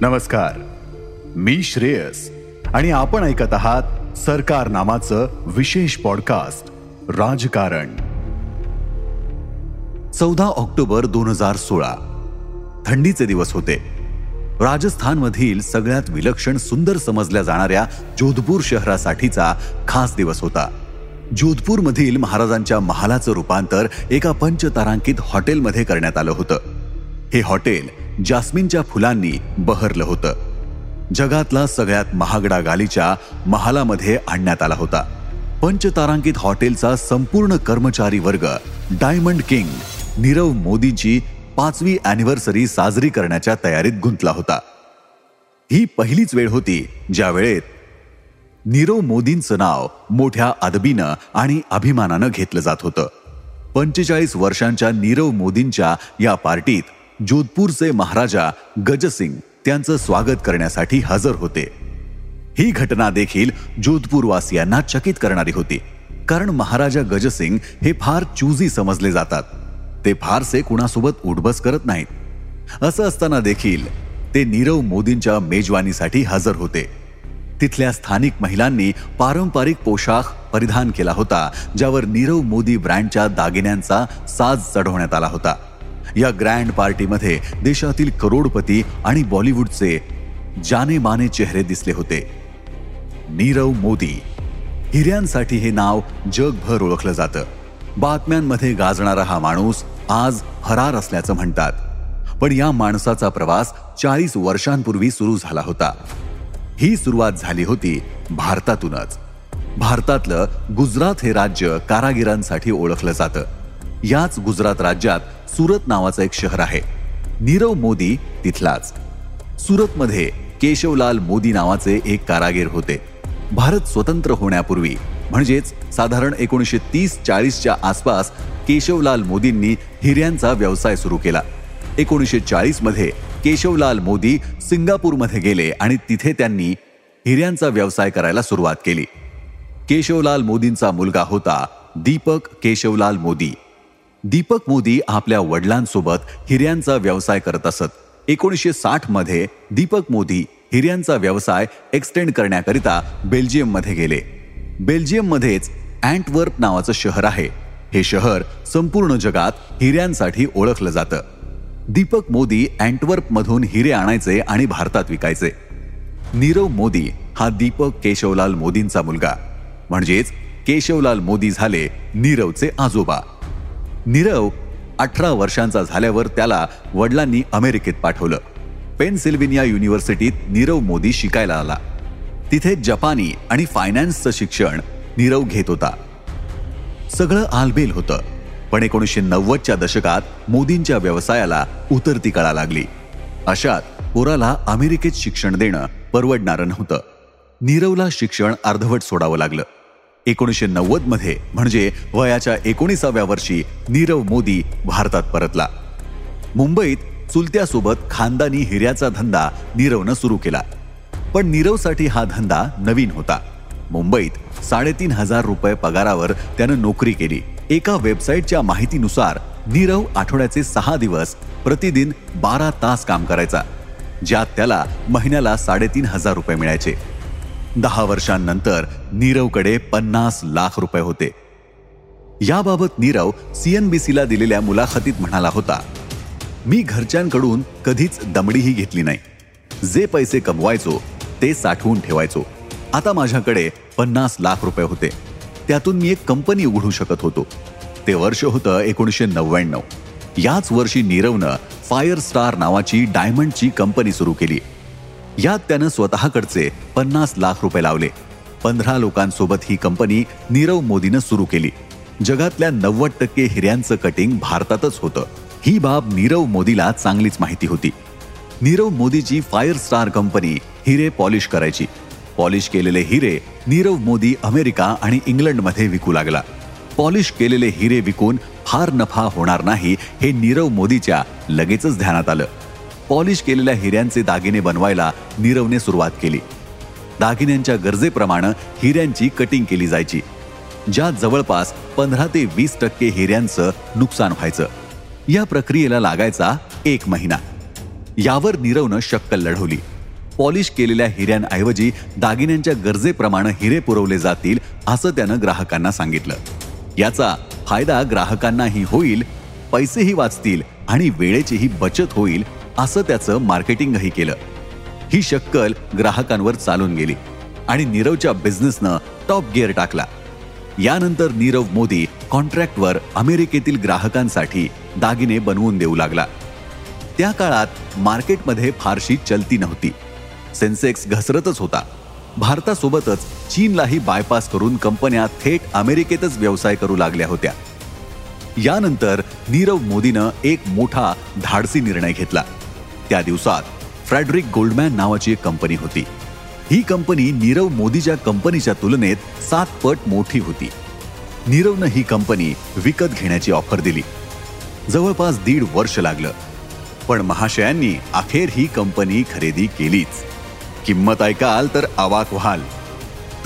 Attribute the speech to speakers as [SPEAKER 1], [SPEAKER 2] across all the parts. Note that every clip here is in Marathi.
[SPEAKER 1] नमस्कार. मी श्रेयस आणि आपण ऐकत आहात सरकार नामाचं विशेष पॉडकास्ट राजकारण. चौदा ऑक्टोबर दोन हजार सोळा. थंडीचे दिवस होते. राजस्थानमधील सगळ्यात विलक्षण सुंदर समजल्या जाणाऱ्या जोधपूर शहरासाठीचा खास दिवस होता. जोधपूरमधील महाराजांच्या महालाचं रूपांतर एका पंचतारांकित हॉटेलमध्ये करण्यात आलं होतं. हे हॉटेल जास्मिनच्या फुलांनी बहरलं होतं. जगातला सगळ्यात महागडा गालीच्या महालामध्ये आणण्यात आला होता. पंचतारांकित हॉटेलचा संपूर्ण कर्मचारी वर्ग डायमंड किंग नीरव मोदीची पाचवी अॅनिव्हर्सरी साजरी करण्याच्या तयारीत गुंतला होता. ही पहिलीच वेळ होती ज्या वेळेत नीरव मोदींचं नाव मोठ्या अदबीनं आणि अभिमानानं घेतलं जात होतं. पंचेचाळीस वर्षांच्या नीरव मोदींच्या या पार्टीत जोधपूरचे महाराजा गजसिंग त्यांचं स्वागत करण्यासाठी हजर होते. ही घटना देखील जोधपूरवासियांना चकित करणारी होती कारण महाराजा गजसिंग हे फार चुजी समजले जातात. ते फारसे कुणासोबत उठबस करत नाहीत. असं असताना देखील ते नीरव मोदींच्या मेजवानीसाठी हजर होते. तिथल्या स्थानिक महिलांनी पारंपरिक पोशाख परिधान केला होता ज्यावर नीरव मोदी ब्रँडच्या दागिन्यांचा साज चढवण्यात आला होता. या ग्रँड पार्टीमध्ये देशातील करोडपती आणि बॉलिवूडचे जाने माने चेहरे दिसले होते. नीरव मोदी. हिऱ्यांसाठी हे नाव जगभर ओळखलं जातं. बातम्यांमध्ये गाजणारा हा माणूस आज फरार असल्याचं म्हणतात. पण या माणसाचा प्रवास चाळीस वर्षांपूर्वी सुरू झाला होता. ही सुरुवात झाली होती भारतातूनच. भारतातलं गुजरात हे राज्य कारागिरांसाठी ओळखलं जातं. याच गुजरात राज्यात सुरत नावाचं एक शहर आहे. नीरव मोदी तिथलाच. सुरतमध्ये केशवलाल मोदी नावाचे एक कारागीर होते. भारत स्वतंत्र होण्यापूर्वी म्हणजेच साधारण एकोणीसशे तीस चाळीसच्या आसपास केशवलाल मोदींनी हिऱ्यांचा व्यवसाय सुरू केला. एकोणीसशे चाळीसमध्ये केशवलाल मोदी सिंगापूरमध्ये गेले आणि तिथे त्यांनी हिऱ्यांचा व्यवसाय करायला सुरुवात केली. केशवलाल मोदींचा मुलगा होता दीपक केशवलाल मोदी. दीपक मोदी आपल्या वडिलांसोबत हिऱ्यांचा व्यवसाय करत असत. एकोणीसशे साठमध्ये दीपक मोदी हिऱ्यांचा व्यवसाय एक्सटेंड करण्याकरिता बेल्जियममध्ये गेले. बेल्जियममध्येच अँटवर्प नावाचं शहर आहे. हे शहर संपूर्ण जगात हिऱ्यांसाठी ओळखलं जातं. दीपक मोदी मधून हिरे आणायचे आणि भारतात विकायचे. नीरव मोदी हा दीपक केशवलाल मोदींचा मुलगा. म्हणजेच केशवलाल मोदी झाले नीरवचे आजोबा. नीरव अठरा वर्षांचा झाल्यावर त्याला वडिलांनी अमेरिकेत पाठवलं. पेनसिल्व्हिनिया युनिव्हर्सिटीत नीरव मोदी शिकायला आला. तिथे जपानी आणि फायनान्सचं शिक्षण नीरव घेत होता. सगळं आलबेल होतं पण एकोणीसशे नव्वदच्या दशकात मोदींच्या व्यवसायाला उतरती कळा लागली. अशात पोराला अमेरिकेत शिक्षण देणं परवडणारं नव्हतं. नीरवला शिक्षण अर्धवट सोडावं लागलं. एकोणीसशे नव्वदमध्ये म्हणजे वयाच्या एकोणीसाव्या वर्षी नीरव मोदी भारतात परतला. मुंबईत चुलत्यासोबत खानदानी हिऱ्याचा धंदा नीरवनं सुरू केला. पण नीरवसाठी हा धंदा नवीन होता. मुंबईत साडेतीन हजार रुपये पगारावर त्यानं नोकरी केली. एका वेबसाईटच्या माहितीनुसार नीरव आठवड्याचे सहा दिवस प्रतिदिन बारा तास काम करायचा. ज्यात त्याला महिन्याला साडेतीन हजार रुपये मिळायचे. दहा वर्षांनंतर नीरवकडे पन्नास लाख रुपये होते. याबाबत नीरव सीएनबीसीला दिलेल्या मुलाखतीत म्हणाला होता मी घरच्यांकडून कधीच दमडीही घेतली नाही. जे पैसे कमवायचो ते साठवून ठेवायचो. आता माझ्याकडे पन्नास लाख रुपये होते. त्यातून मी एक कंपनी उघडू शकत होतो. ते वर्ष होतं एकोणीसशे नव्याण्णव. याच वर्षी नीरवनं फायर स्टार नावाची डायमंडची कंपनी सुरू केली. यात त्यानं स्वतःकडचे पन्नास लाख रुपये लावले. पंधरा लोकांसोबत ही कंपनी नीरव मोदीनं सुरू केली. जगातल्या नव्वद टक्के हिऱ्यांचं कटिंग भारतातच होतं. ही बाब नीरव मोदीला चांगलीच माहिती होती. नीरव मोदीची फायर स्टार कंपनी हिरे पॉलिश करायची. पॉलिश केलेले हिरे नीरव मोदी अमेरिका आणि इंग्लंडमध्ये विकू लागला. पॉलिश केलेले हिरे विकून फार नफा होणार नाही हे नीरव मोदीच्या लगेचच ध्यानात आलं. पॉलिश केलेल्या हिऱ्यांचे दागिने बनवायला नीरवने सुरुवात केली. दागिन्यांच्या गरजेप्रमाणे हिऱ्यांची कटिंग केली जायची ज्यात जवळपास पंधरा ते वीस टक्के हिऱ्यांचं नुकसान व्हायचं. या प्रक्रियेला लागायचा एक महिना. यावर नीरवनं शक्कल लढवली. पॉलिश केलेल्या हिऱ्यांऐवजी दागिन्यांच्या गरजेप्रमाणे हिरे पुरवले जातील असं त्यानं ग्राहकांना सांगितलं. याचा फायदा ग्राहकांनाही होईल पैसेही वाचतील आणि वेळेचीही बचत होईल असं त्याचं मार्केटिंगही केलं. ही शक्कल ग्राहकांवर चालून गेली आणि नीरवच्या बिझनेसनं टॉप गिअर टाकला. यानंतर नीरव मोदी कॉन्ट्रॅक्टवर अमेरिकेतील ग्राहकांसाठी दागिने बनवून देऊ लागला. त्या काळात मार्केटमध्ये फारशी चलती नव्हती. सेन्सेक्स घसरतच होता. भारतासोबतच चीनलाही बायपास करून कंपन्या थेट अमेरिकेतच व्यवसाय करू लागल्या होत्या. यानंतर नीरव मोदीनं एक मोठा धाडसी निर्णय घेतला. त्या दिवसात फ्रेडरिक गोल्डमॅन नावाची एक कंपनी होती. ही कंपनी नीरव मोदीच्या कंपनीच्या तुलनेत सात पट मोठी होती. नीरवनं ही कंपनी विकत घेण्याची ऑफर दिली. जवळपास दीड वर्ष लागलं. पण महाशयांनी अखेर ही कंपनी खरेदी केलीच. किंमत ऐकाल तर अवाक व्हाल.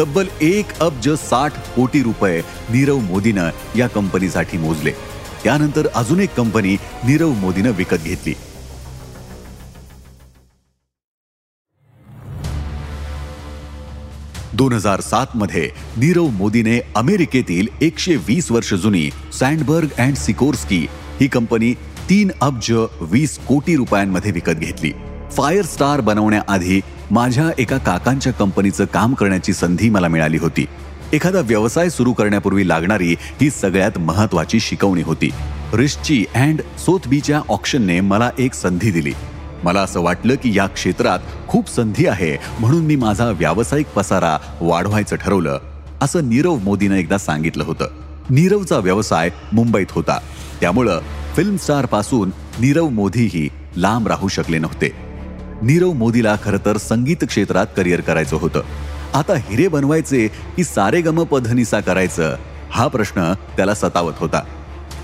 [SPEAKER 1] तब्बल एक अब्ज साठ कोटी रुपये नीरव मोदीनं या कंपनीसाठी मोजले. त्यानंतर अजून एक कंपनी नीरव मोदीनं विकत घेतली. दोन हजार सात मध्ये नीरव मोदीने अमेरिकेतील एकशे वीस वर्ष जुनी सँडबर्ग अँड सिकोर्स्की ही कंपनी तीन अब्ज वीस कोटी रुपयांमध्ये विकत घेतली. फायर स्टार बनवण्याआधी माझ्या एका काकांच्या कंपनीचं काम करण्याची संधी मला मिळाली होती. एखादा व्यवसाय सुरू करण्यापूर्वी लागणारी ही सगळ्यात महत्वाची शिकवणी होती. रिस्ची अँड सोथबीच्या ऑप्शनने मला एक संधी दिली. मला असं वाटलं की या क्षेत्रात खूप संधी आहे म्हणून मी माझा व्यावसायिक पसारा वाढवायचं ठरवलं असं नीरव मोदीनं एकदा सांगितलं होतं. नीरवचा व्यवसाय मुंबईत होता. त्यामुळं फिल्म स्टारपासून नीरव मोदीही लांब राहू शकले नव्हते. नीरव मोदीला खरं तर संगीत क्षेत्रात करिअर करायचं होतं. आता हिरे बनवायचे की सारे गम पधनिसा करायचं हा प्रश्न त्याला सतावत होता.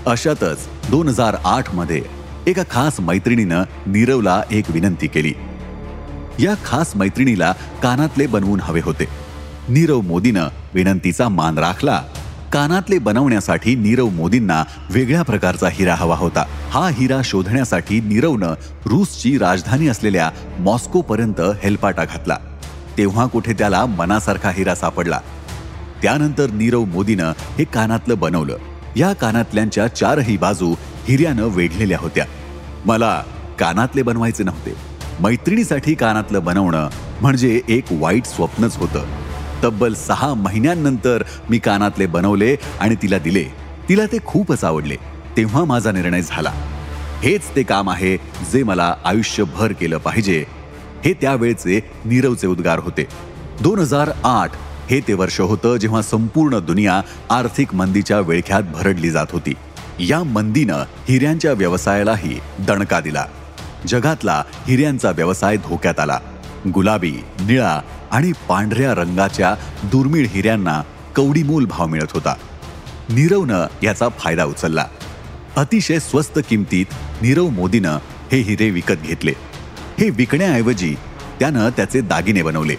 [SPEAKER 1] अशातच दोन हजार आठमध्ये एका खास मैत्रिणीनं नीरवला एक विनंती केली. या खास मैत्रिणीला कानातले बनवून हवे होते. नीरव मोदीनं विनंतीचा मान राखला. कानातले बनवण्यासाठी नीरव मोदींना वेगळ्या प्रकारचा हिरा हवा होता. हा हिरा शोधण्यासाठी नीरवनं रूसची राजधानी असलेल्या मॉस्कोपर्यंत हेलपाटा घातला. तेव्हा कुठे त्याला मनासारखा हिरा सापडला. त्यानंतर नीरव मोदीनं हे कानातलं बनवलं. या कानातल्यांच्या चारही बाजू हिऱ्यानं वेढलेल्या होत्या. मला कानातले बनवायचे नव्हते. मैत्रिणीसाठी कानातलं बनवणं म्हणजे एक वाईट स्वप्नच होतं. तब्बल सहा महिन्यांनंतर मी कानातले बनवले आणि तिला दिले. तिला ते खूपच आवडले. तेव्हा माझा निर्णय झाला. हेच ते काम आहे जे मला आयुष्यभर केलं पाहिजे. हे त्यावेळचे नीरवचे उद्गार होते. दोन हजार आठ हे ते वर्ष होतं जेव्हा संपूर्ण दुनिया आर्थिक मंदीच्या विळख्यात भरडली जात होती. या मंदीनं हिऱ्यांच्या व्यवसायालाही दणका दिला. जगातला हिऱ्यांचा व्यवसाय धोक्यात आला. गुलाबी निळा आणि पांढऱ्या रंगाच्या दुर्मिळ हिऱ्यांना कवडीमोल भाव मिळत होता. नीरवनं याचा फायदा उचलला. अतिशय स्वस्त किमतीत नीरव मोदीनं हे हिरे विकत घेतले. हे विकण्याऐवजी त्यानं त्याचे दागिने बनवले.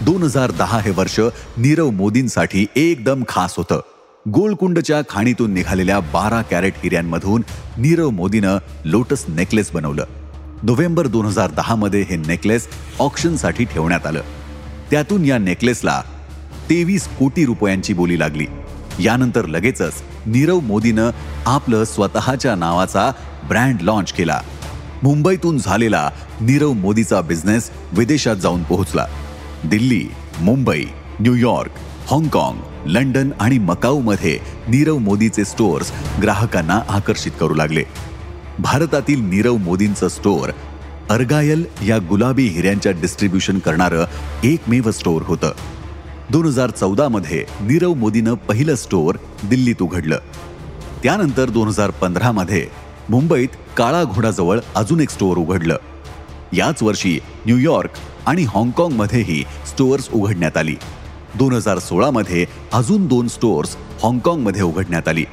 [SPEAKER 1] दोन हजार दहा हे वर्ष नीरव मोदींसाठी एकदम खास होतं. गोलकुंडच्या खाणीतून निघालेल्या बारा कॅरेट हिऱ्यांमधून नीरव मोदीनं लोटस नेकलेस बनवलं. नोव्हेंबर दोन हजार दहामध्ये हे नेकलेस ऑक्शनसाठी ठेवण्यात आलं. त्यातून या नेकलेसला तेवीस कोटी रुपयांची बोली लागली. यानंतर लगेचच नीरव मोदीनं आपलं स्वतःच्या नावाचा ब्रँड लॉन्च केला. मुंबईतून झालेला नीरव मोदीचा बिझनेस विदेशात जाऊन पोहोचला. दिल्ली मुंबई न्यूयॉर्क हाँगकाँग लंडन आणि मकाऊमध्ये नीरव मोदीचे स्टोअर्स ग्राहकांना आकर्षित करू लागले. भारतातील नीरव मोदींचं स्टोअर अर्गायल या गुलाबी हिऱ्यांच्या डिस्ट्रीब्युशन करणारं एकमेव स्टोअर होतं. दोन हजार चौदामध्ये नीरव मोदीनं पहिलं स्टोअर दिल्लीत उघडलं. त्यानंतर दोन हजार पंधरामध्ये मुंबईत काळा घोडाजवळ अजून एक स्टोअर उघडलं. याच वर्षी न्यूयॉर्क आणि हाँगकाँगमध्येही स्टोअर्स उघडण्यात आली. दोन हजार सोळामध्ये अजून दोन स्टोअर्स हाँगकाँगमध्ये उघडण्यात आली.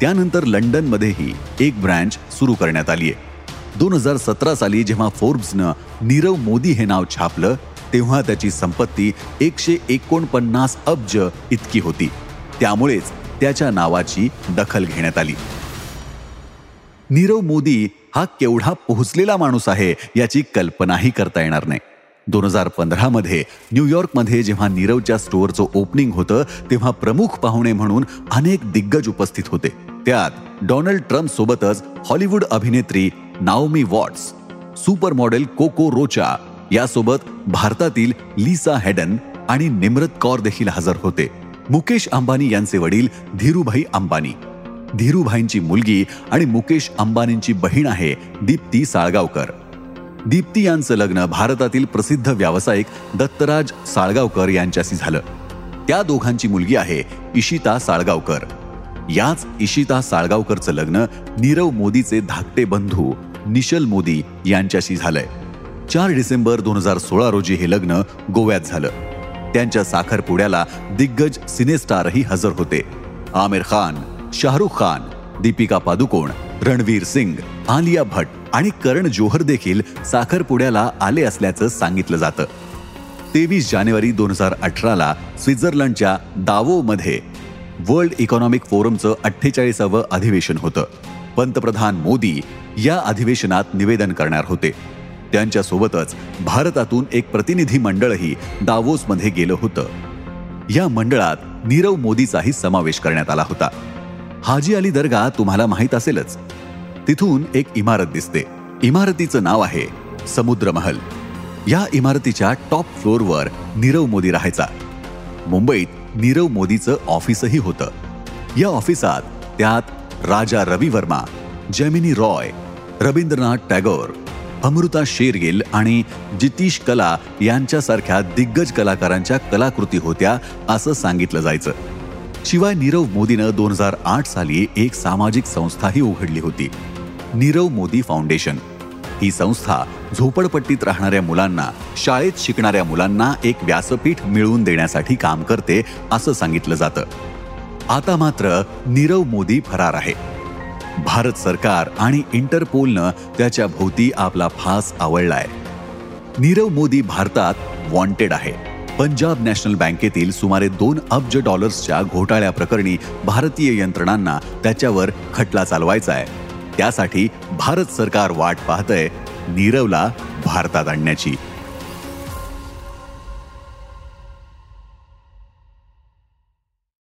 [SPEAKER 1] त्यानंतर लंडनमध्येही एक ब्रँच सुरू करण्यात आली आहे. दोन हजार सतरा साली जेव्हा फोर्ब्सनं नीरव मोदी हे नाव छापलं तेव्हा त्याची संपत्ती एकशे एकोणपन्नास अब्ज इतकी होती. त्यामुळेच त्याच्या नावाची दखल घेण्यात आली. नीरव मोदी हा केवढा पोहोचलेला माणूस आहे याची कल्पनाही करता येणार नाही. दोन हजार पंधरामध्ये न्यूयॉर्कमध्ये जेव्हा नीरवच्या स्टोअरचं ओपनिंग होतं तेव्हा प्रमुख पाहुणे म्हणून अनेक दिग्गज उपस्थित होते. त्यात डोनाल्ड ट्रम्प सोबतच हॉलिवूड अभिनेत्री Naomi Watts super model Coco Rocha यासोबत भारतातील लिसा हेडन आणि निम्रत कौर देखील हजर होते. मुकेश अंबानी यांचे वडील धीरूभाई अंबानी. धीरूभाईंची मुलगी आणि मुकेश अंबानींची बहीण आहे दीप्ती साळगावकर. दीप्ती यांचं लग्न भारतातील प्रसिद्ध व्यावसायिक दत्तराज साळगावकर यांच्याशी झालं. त्या दोघांची मुलगी आहे इशिता साळगावकर. याच इशिता साळगावकरचं लग्न नीरव मोदीचे धाकटे बंधू निशल मोदी यांच्याशी झालंय. चार डिसेंबर दोन हजार सोळा रोजी हे लग्न गोव्यात झालं. त्यांच्या साखरपुड्याला दिग्गज सिनेस्टारही हजर होते. आमिर खान शाहरुख खान दीपिका पादुकोण रणवीर सिंग आलिया भट्ट आणि करण जोहर देखील साखरपुड्याला आले असल्याचं सांगितलं जातं. तेवीस जानेवारी दोन हजार अठराला स्वित्झर्लंडच्या दावोमध्ये वर्ल्ड इकॉनॉमिक फोरमचं अठ्ठेचाळीसावं अधिवेशन होतं. पंतप्रधान मोदी या अधिवेशनात निवेदन करणार होते. त्यांच्यासोबतच भारतातून एक प्रतिनिधी मंडळही दावोसमध्ये गेलं होतं. या मंडळात नीरव मोदीचाही समावेश करण्यात आला होता. हाजी अली दर्गा तुम्हाला माहीत असेलच. तिथून एक इमारत दिसते. इमारतीचं नाव आहे समुद्र महल या इमारतीच्या टॉप फ्लोअरवर नीरव मोदी राहायचा. मुंबईत नीरव मोदीचं ऑफिसही होतं. या ऑफिसात त्यात राजा रवी वर्मा जेमिनी रॉय रवींद्रनाथ टॅगोर अमृता शेरगिल आणि जितीश कला यांच्यासारख्या दिग्गज कलाकारांच्या कलाकृती होत्या असं सांगितलं जायचं. शिवाय नीरव मोदीनं दोन हजार आठ साली एक सामाजिक संस्थाही उघडली होती. नीरव मोदी फाउंडेशन. ही संस्था झोपडपट्टीत राहणाऱ्या मुलांना शाळेत शिकणाऱ्या मुलांना एक व्यासपीठ मिळवून देण्यासाठी काम करते असं सांगितलं जातं. आता मात्र नीरव मोदी फरार आहे. भारत सरकार आणि इंटरपोलनं त्याच्या भोवती आपला फास आवळलाय. नीरव मोदी भारतात वॉन्टेड आहे. पंजाब नॅशनल बँकेतील सुमारे दोन अब्ज डॉलर्सच्या घोटाळ्या प्रकरणी भारतीय यंत्रणांना त्याच्यावर खटला चालवायचा आहे. त्यासाठी भारत सरकार वाट पाहतंय नीरवला भारतात आणण्याची.